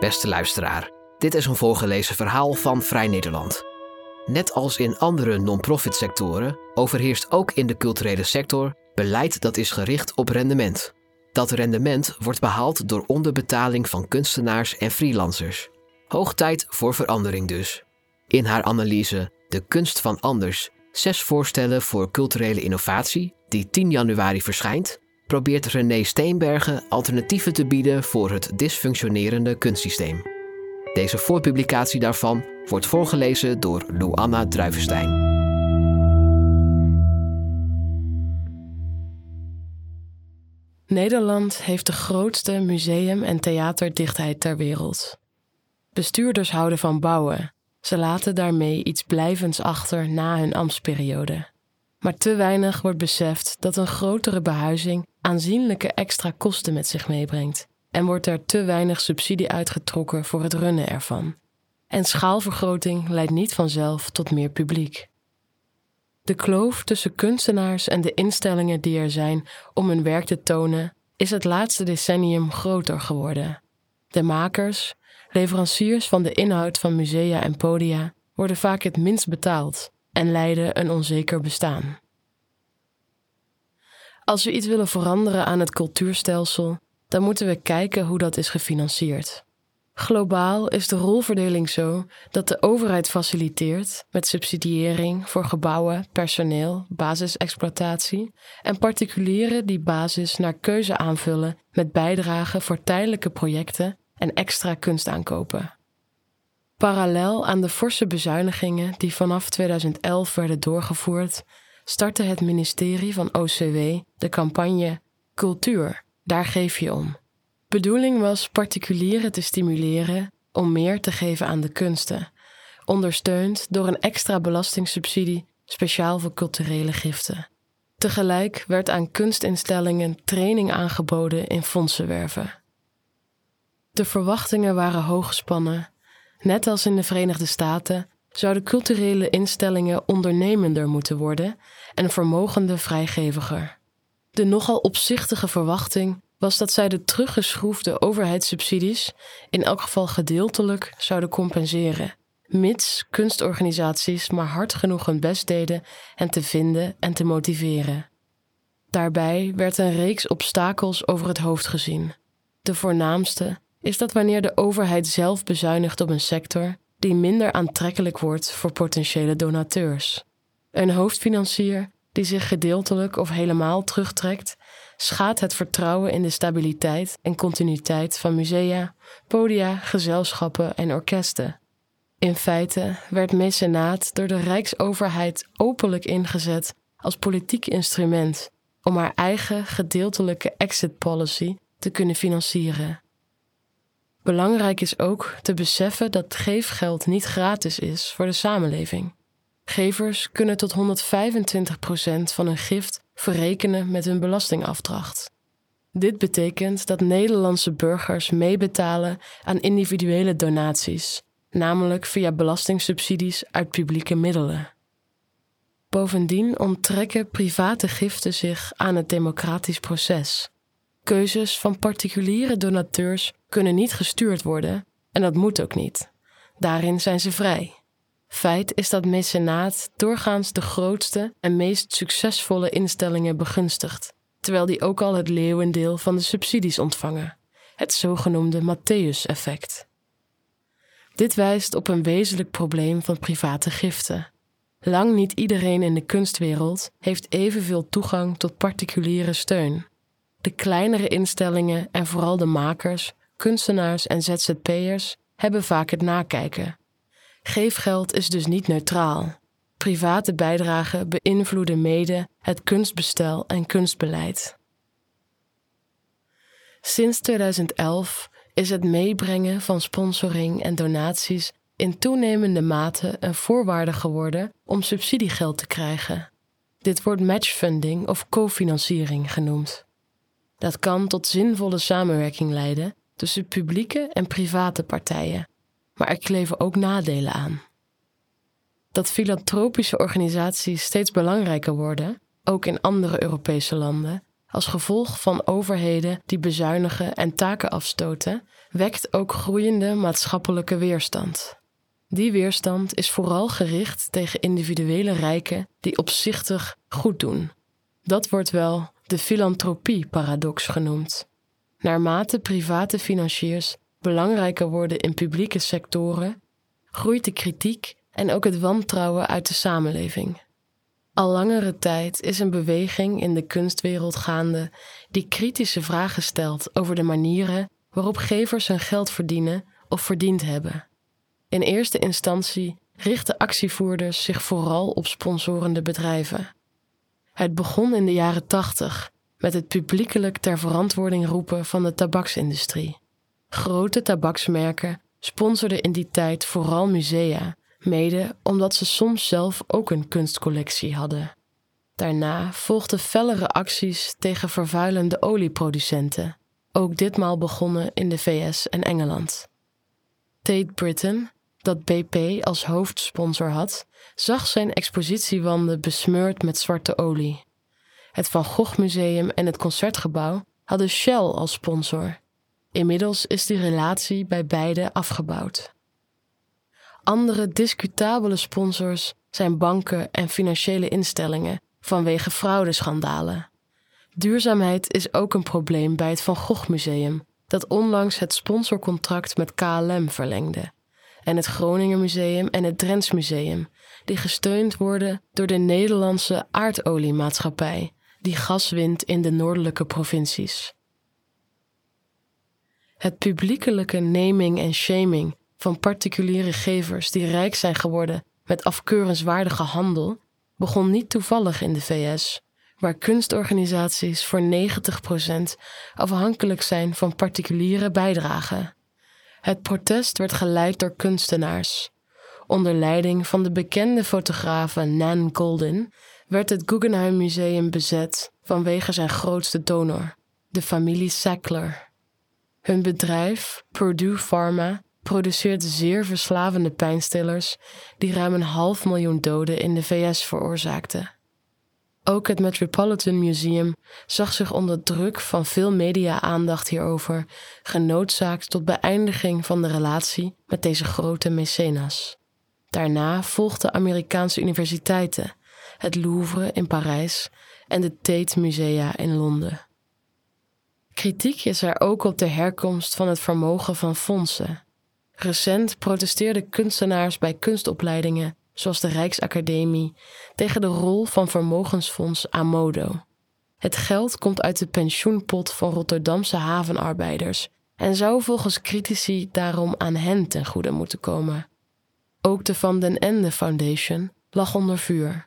Beste luisteraar, dit is een voorgelezen verhaal van Vrij Nederland. Net als in andere non-profit sectoren overheerst ook in de culturele sector beleid dat is gericht op rendement. Dat rendement wordt behaald door onderbetaling van kunstenaars en freelancers. Hoog tijd voor verandering dus. In haar analyse De kunst van anders, zes voorstellen voor culturele innovatie, die 10 januari verschijnt, probeert René Steenbergen alternatieven te bieden voor het dysfunctionerende kunstsysteem. Deze voorpublicatie daarvan wordt voorgelezen door Luanna Druivenstein. Nederland heeft de grootste museum- en theaterdichtheid ter wereld. Bestuurders houden van bouwen. Ze laten daarmee iets blijvends achter na hun ambtsperiode. Maar te weinig wordt beseft dat een grotere behuizing aanzienlijke extra kosten met zich meebrengt en wordt er te weinig subsidie uitgetrokken voor het runnen ervan. En schaalvergroting leidt niet vanzelf tot meer publiek. De kloof tussen kunstenaars en de instellingen die er zijn om hun werk te tonen, is het laatste decennium groter geworden. De makers, leveranciers van de inhoud van musea en podia, worden vaak het minst betaald en leiden een onzeker bestaan. Als we iets willen veranderen aan het cultuurstelsel, dan moeten we kijken hoe dat is gefinancierd. Globaal is de rolverdeling zo dat de overheid faciliteert met subsidiëring voor gebouwen, personeel, basisexploitatie en particulieren die basis naar keuze aanvullen met bijdragen voor tijdelijke projecten en extra kunstaankopen. Parallel aan de forse bezuinigingen die vanaf 2011 werden doorgevoerd, startte het ministerie van OCW de campagne Cultuur, daar geef je om. Bedoeling was particulieren te stimuleren om meer te geven aan de kunsten, ondersteund door een extra belastingssubsidie speciaal voor culturele giften. Tegelijk werd aan kunstinstellingen training aangeboden in fondsenwerven. De verwachtingen waren hoog gespannen. Net als in de Verenigde Staten zouden culturele instellingen ondernemender moeten worden en vermogende vrijgeviger. De nogal opzichtige verwachting was dat zij de teruggeschroefde overheidssubsidies in elk geval gedeeltelijk zouden compenseren, mits kunstorganisaties maar hard genoeg hun best deden hen te vinden en te motiveren. Daarbij werd een reeks obstakels over het hoofd gezien. De voornaamste is dat wanneer de overheid zelf bezuinigt op een sector die minder aantrekkelijk wordt voor potentiële donateurs. Een hoofdfinancier die zich gedeeltelijk of helemaal terugtrekt, schaadt het vertrouwen in de stabiliteit en continuïteit van musea, podia, gezelschappen en orkesten. In feite werd mecenaat door de Rijksoverheid openlijk ingezet als politiek instrument om haar eigen gedeeltelijke exit policy te kunnen financieren. Belangrijk is ook te beseffen dat geefgeld niet gratis is voor de samenleving. Gevers kunnen tot 125% van hun gift verrekenen met hun belastingafdracht. Dit betekent dat Nederlandse burgers meebetalen aan individuele donaties, namelijk via belastingsubsidies uit publieke middelen. Bovendien onttrekken private giften zich aan het democratisch proces. Keuzes van particuliere donateurs kunnen niet gestuurd worden en dat moet ook niet. Daarin zijn ze vrij. Feit is dat mecenaat doorgaans de grootste en meest succesvolle instellingen begunstigt, terwijl die ook al het leeuwendeel van de subsidies ontvangen, het zogenoemde Matthäus-effect. Dit wijst op een wezenlijk probleem van private giften. Lang niet iedereen in de kunstwereld heeft evenveel toegang tot particuliere steun. De kleinere instellingen en vooral de makers, kunstenaars en ZZP'ers hebben vaak het nakijken Geefgeld is dus niet neutraal. Private bijdragen beïnvloeden mede het kunstbestel en kunstbeleid. Sinds 2011 is het meebrengen van sponsoring en donaties in toenemende mate een voorwaarde geworden om subsidiegeld te krijgen. Dit wordt matchfunding of cofinanciering genoemd. Dat kan tot zinvolle samenwerking leiden tussen publieke en private partijen maar er kleven ook nadelen aan. Dat filantropische organisaties steeds belangrijker worden, ook in andere Europese landen, als gevolg van overheden die bezuinigen en taken afstoten, wekt ook groeiende maatschappelijke weerstand. Die weerstand is vooral gericht tegen individuele rijken die opzichtig goed doen. Dat wordt wel de filantropie-paradox genoemd. Naarmate private financiers belangrijker worden in publieke sectoren, groeit de kritiek en ook het wantrouwen uit de samenleving. Al langere tijd is een beweging in de kunstwereld gaande die kritische vragen stelt over de manieren waarop gevers hun geld verdienen of verdiend hebben. In eerste instantie richten actievoerders zich vooral op sponsorende bedrijven. Het begon in de jaren tachtig met het publiekelijk ter verantwoording roepen van de tabaksindustrie. Grote tabaksmerken sponsorden in die tijd vooral musea, mede omdat ze soms zelf ook een kunstcollectie hadden. Daarna volgden fellere acties tegen vervuilende olieproducenten, ook ditmaal begonnen in de VS en Engeland. Tate Britain, dat BP als hoofdsponsor had, zag zijn expositiewanden besmeurd met zwarte olie. Het Van Gogh Museum en het Concertgebouw hadden Shell als sponsor. Inmiddels is die relatie bij beide afgebouwd. Andere discutabele sponsors zijn banken en financiële instellingen vanwege fraudeschandalen. Duurzaamheid is ook een probleem bij het Van Gogh Museum, dat onlangs het sponsorcontract met KLM verlengde, en het Groninger Museum en het Drents Museum, die gesteund worden door de Nederlandse aardoliemaatschappij, die gas wint in de noordelijke provincies. Het publiekelijke naming en shaming van particuliere gevers die rijk zijn geworden met afkeurenswaardige handel begon niet toevallig in de VS, waar kunstorganisaties voor 90% afhankelijk zijn van particuliere bijdragen. Het protest werd geleid door kunstenaars. Onder leiding van de bekende fotografe Nan Goldin werd het Guggenheim Museum bezet vanwege zijn grootste donor, de familie Sackler. Hun bedrijf, Purdue Pharma, produceert zeer verslavende pijnstillers die ruim een half miljoen doden in de VS veroorzaakten. Ook het Metropolitan Museum zag zich onder druk van veel media-aandacht hierover genoodzaakt tot beëindiging van de relatie met deze grote mecenas. Daarna volgden Amerikaanse universiteiten, het Louvre in Parijs en de Tate Musea in Londen. Kritiek is er ook op de herkomst van het vermogen van fondsen. Recent protesteerden kunstenaars bij kunstopleidingen, zoals de Rijksacademie, tegen de rol van vermogensfonds Amodo. Het geld komt uit de pensioenpot van Rotterdamse havenarbeiders en zou volgens critici daarom aan hen ten goede moeten komen. Ook de Van den Ende Foundation lag onder vuur.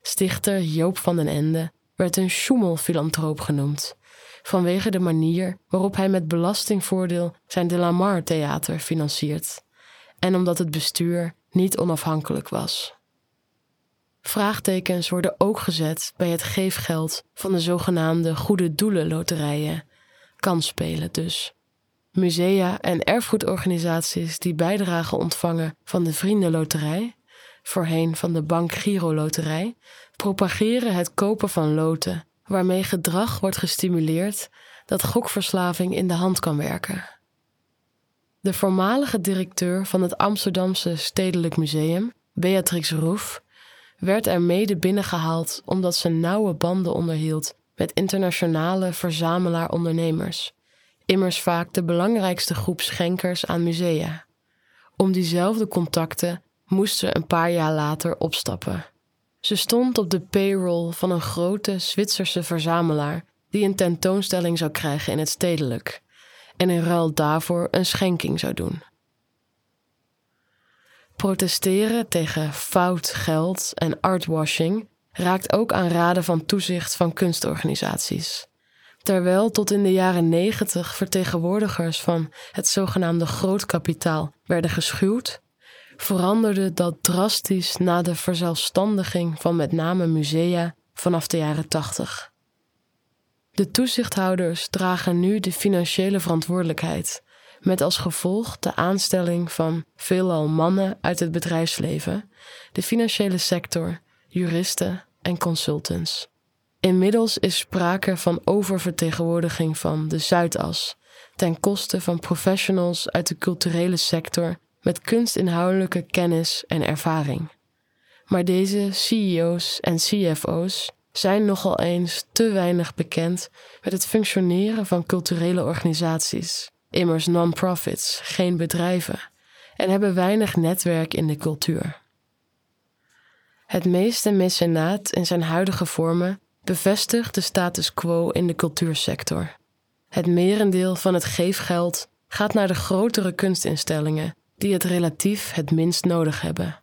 Stichter Joop van den Ende werd een Schumel-filantroop genoemd vanwege de manier waarop hij met belastingvoordeel zijn De Lamar Theater financiert en omdat het bestuur niet onafhankelijk was. Vraagtekens worden ook gezet bij het geefgeld van de zogenaamde goede doelenloterijen, kansspelen dus. Musea en erfgoedorganisaties die bijdragen ontvangen van de Vriendenloterij, voorheen van de Bank Giro Loterij, propageren het kopen van loten waarmee gedrag wordt gestimuleerd dat gokverslaving in de hand kan werken. De voormalige directeur van het Amsterdamse Stedelijk Museum, Beatrix Roef, werd er mede binnengehaald omdat ze nauwe banden onderhield met internationale verzamelaar-ondernemers, immers vaak de belangrijkste groep schenkers aan musea. Om diezelfde contacten moest ze een paar jaar later opstappen. Ze stond op de payroll van een grote Zwitserse verzamelaar die een tentoonstelling zou krijgen in het stedelijk en in ruil daarvoor een schenking zou doen. Protesteren tegen fout geld en artwashing raakt ook aan raden van toezicht van kunstorganisaties. Terwijl tot in de jaren negentig vertegenwoordigers van het zogenaamde grootkapitaal werden geschuwd, veranderde dat drastisch na de verzelfstandiging van met name musea vanaf de jaren 80. De toezichthouders dragen nu de financiële verantwoordelijkheid, met als gevolg de aanstelling van veelal mannen uit het bedrijfsleven, de financiële sector, juristen en consultants. Inmiddels is sprake van oververtegenwoordiging van de Zuidas ten koste van professionals uit de culturele sector met kunstinhoudelijke kennis en ervaring. Maar deze CEO's en CFO's zijn nogal eens te weinig bekend met het functioneren van culturele organisaties, immers non-profits, geen bedrijven, en hebben weinig netwerk in de cultuur. Het meeste mecenaat in zijn huidige vormen bevestigt de status quo in de cultuursector. Het merendeel van het geefgeld gaat naar de grotere kunstinstellingen die het relatief het minst nodig hebben,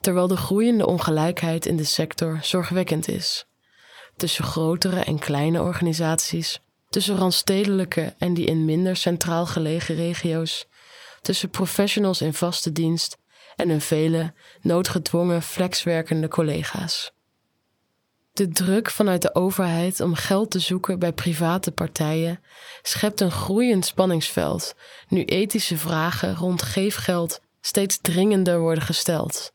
terwijl de groeiende ongelijkheid in de sector zorgwekkend is. Tussen grotere en kleine organisaties, tussen randstedelijke en die in minder centraal gelegen regio's, tussen professionals in vaste dienst en hun vele noodgedwongen flexwerkende collega's. De druk vanuit de overheid om geld te zoeken bij private partijen schept een groeiend spanningsveld, nu ethische vragen rond geefgeld steeds dringender worden gesteld.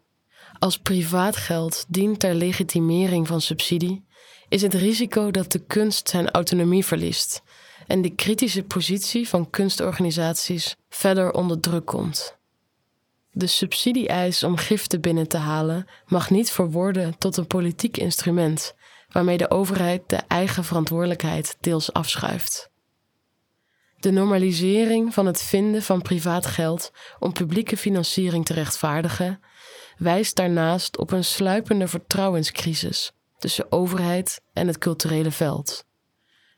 Als privaat geld dient ter legitimering van subsidie, is het risico dat de kunst zijn autonomie verliest en de kritische positie van kunstorganisaties verder onder druk komt. De subsidie-eis om giften binnen te halen mag niet verworden tot een politiek instrument waarmee de overheid de eigen verantwoordelijkheid deels afschuift. De normalisering van het vinden van privaat geld om publieke financiering te rechtvaardigen wijst daarnaast op een sluipende vertrouwenscrisis tussen overheid en het culturele veld.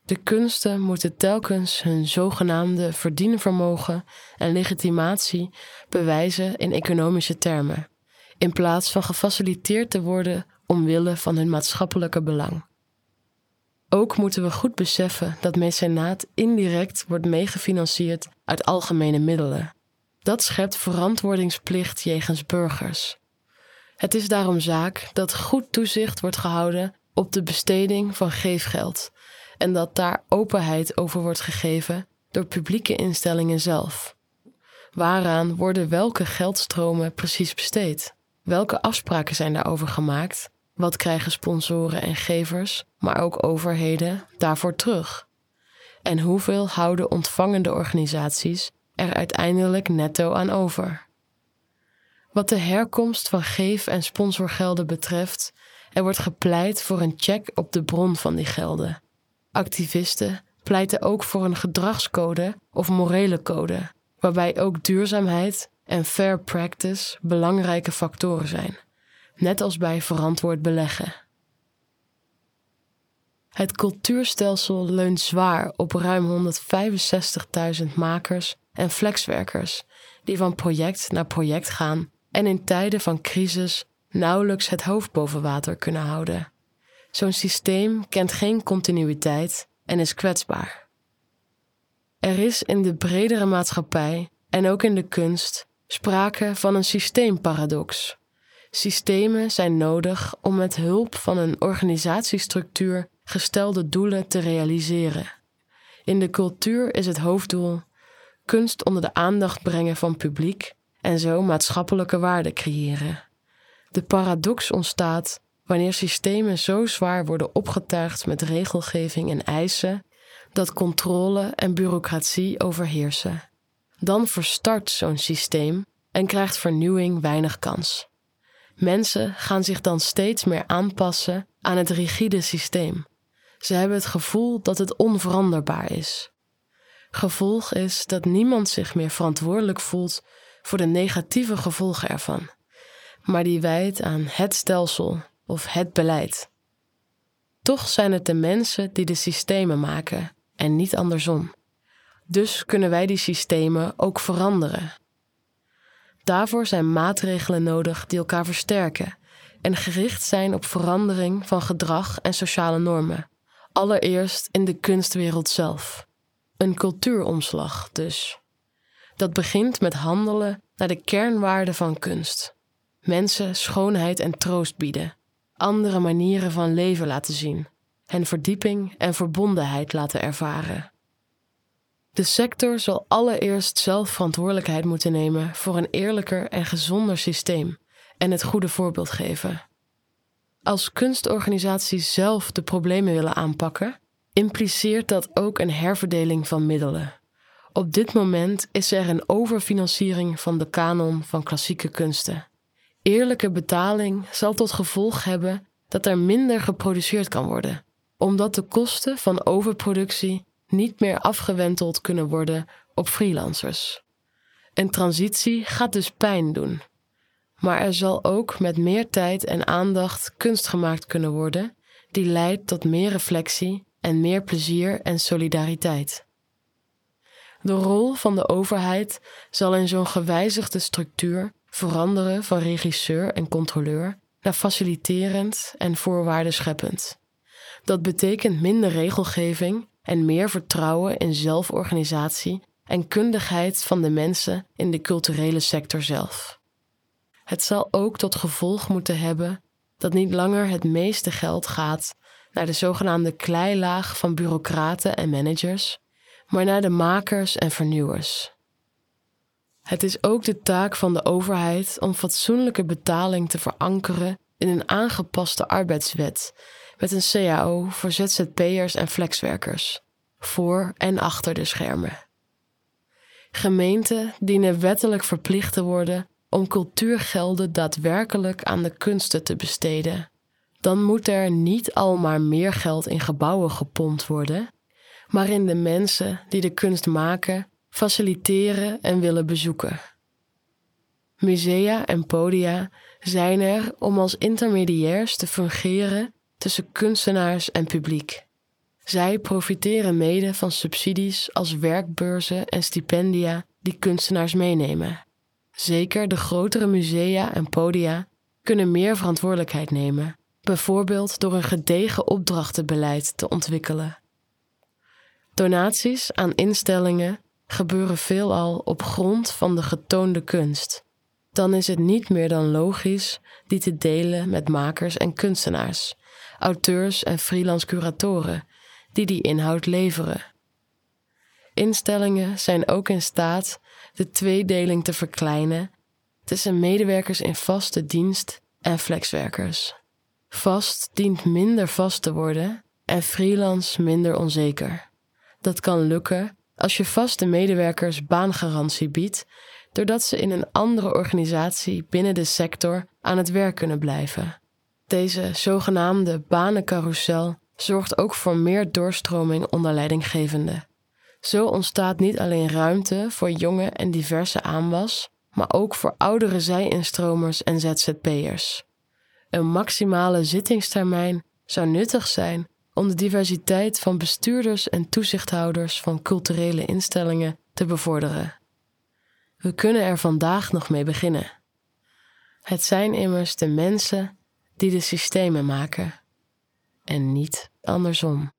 De kunsten moeten telkens hun zogenaamde verdienvermogen en legitimatie bewijzen in economische termen, in plaats van gefaciliteerd te worden omwille van hun maatschappelijke belang. Ook moeten we goed beseffen dat mecenaat indirect wordt meegefinancierd uit algemene middelen. Dat schept verantwoordingsplicht jegens burgers. Het is daarom zaak dat goed toezicht wordt gehouden op de besteding van geefgeld en dat daar openheid over wordt gegeven door publieke instellingen zelf. Waaraan worden welke geldstromen precies besteed? Welke afspraken zijn daarover gemaakt? Wat krijgen sponsoren en gevers, maar ook overheden, daarvoor terug? En hoeveel houden ontvangende organisaties er uiteindelijk netto aan over? Wat de herkomst van geef- en sponsorgelden betreft, er wordt gepleit voor een check op de bron van die gelden. Activisten pleiten ook voor een gedragscode of morele code, waarbij ook duurzaamheid en fair practice belangrijke factoren zijn, net als bij verantwoord beleggen. Het cultuurstelsel leunt zwaar op ruim 165.000 makers en flexwerkers die van project naar project gaan en in tijden van crisis nauwelijks het hoofd boven water kunnen houden. Zo'n systeem kent geen continuïteit en is kwetsbaar. Er is in de bredere maatschappij en ook in de kunst sprake van een systeemparadox. Systemen zijn nodig om met hulp van een organisatiestructuur gestelde doelen te realiseren. In de cultuur is het hoofddoel kunst onder de aandacht brengen van publiek en zo maatschappelijke waarde creëren. De paradox ontstaat wanneer systemen zo zwaar worden opgetuigd met regelgeving en eisen dat controle en bureaucratie overheersen. Dan verstart zo'n systeem en krijgt vernieuwing weinig kans. Mensen gaan zich dan steeds meer aanpassen aan het rigide systeem. Ze hebben het gevoel dat het onveranderbaar is. Gevolg is dat niemand zich meer verantwoordelijk voelt voor de negatieve gevolgen ervan, maar die wijt aan het stelsel of het beleid. Toch zijn het de mensen die de systemen maken en niet andersom. Dus kunnen wij die systemen ook veranderen. Daarvoor zijn maatregelen nodig die elkaar versterken en gericht zijn op verandering van gedrag en sociale normen. Allereerst in de kunstwereld zelf. Een cultuuromslag dus. Dat begint met handelen naar de kernwaarden van kunst. Mensen schoonheid en troost bieden, andere manieren van leven laten zien, hen verdieping en verbondenheid laten ervaren. De sector zal allereerst zelf verantwoordelijkheid moeten nemen voor een eerlijker en gezonder systeem en het goede voorbeeld geven. Als kunstorganisaties zelf de problemen willen aanpakken, impliceert dat ook een herverdeling van middelen. Op dit moment is er een overfinanciering van de kanon van klassieke kunsten. Eerlijke betaling zal tot gevolg hebben dat er minder geproduceerd kan worden, omdat de kosten van overproductie niet meer afgewenteld kunnen worden op freelancers. Een transitie gaat dus pijn doen. Maar er zal ook met meer tijd en aandacht kunst gemaakt kunnen worden, die leidt tot meer reflectie en meer plezier en solidariteit. De rol van de overheid zal in zo'n gewijzigde structuur veranderen van regisseur en controleur naar faciliterend en voorwaardenscheppend. Dat betekent minder regelgeving en meer vertrouwen in zelforganisatie en kundigheid van de mensen in de culturele sector zelf. Het zal ook tot gevolg moeten hebben dat niet langer het meeste geld gaat naar de zogenaamde kleilaag van bureaucraten en managers, maar naar de makers en vernieuwers. Het is ook de taak van de overheid om fatsoenlijke betaling te verankeren in een aangepaste arbeidswet met een CAO voor ZZP'ers en flexwerkers, voor en achter de schermen. Gemeenten dienen wettelijk verplicht te worden om cultuurgelden daadwerkelijk aan de kunsten te besteden. Dan moet er niet al maar meer geld in gebouwen gepompt worden, maar in de mensen die de kunst maken, faciliteren en willen bezoeken. Musea en podia zijn er om als intermediairs te fungeren tussen kunstenaars en publiek. Zij profiteren mede van subsidies als werkbeurzen en stipendia die kunstenaars meenemen. Zeker de grotere musea en podia kunnen meer verantwoordelijkheid nemen, bijvoorbeeld door een gedegen opdrachtenbeleid te ontwikkelen. Donaties aan instellingen gebeuren veelal op grond van de getoonde kunst. Dan is het niet meer dan logisch die te delen met makers en kunstenaars, auteurs en freelance curatoren die die inhoud leveren. Instellingen zijn ook in staat de tweedeling te verkleinen tussen medewerkers in vaste dienst en flexwerkers. Vast dient minder vast te worden en freelance minder onzeker. Dat kan lukken als je vaste medewerkers baangarantie biedt, doordat ze in een andere organisatie binnen de sector aan het werk kunnen blijven. Deze zogenaamde banencarousel zorgt ook voor meer doorstroming onder leidinggevenden. Zo ontstaat niet alleen ruimte voor jonge en diverse aanwas, maar ook voor oudere zij-instromers en ZZP'ers. Een maximale zittingstermijn zou nuttig zijn om de diversiteit van bestuurders en toezichthouders van culturele instellingen te bevorderen. We kunnen er vandaag nog mee beginnen. Het zijn immers de mensen die de systemen maken en niet andersom.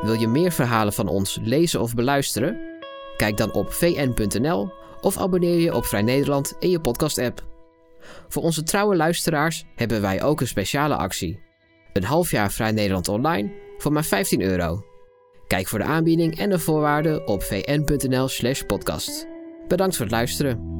Wil je meer verhalen van ons lezen of beluisteren? Kijk dan op vn.nl of abonneer je op Vrij Nederland in je podcast-app. Voor onze trouwe luisteraars hebben wij ook een speciale actie. Een half jaar Vrij Nederland online voor maar 15 euro. Kijk voor de aanbieding en de voorwaarden op vn.nl/podcast. Bedankt voor het luisteren.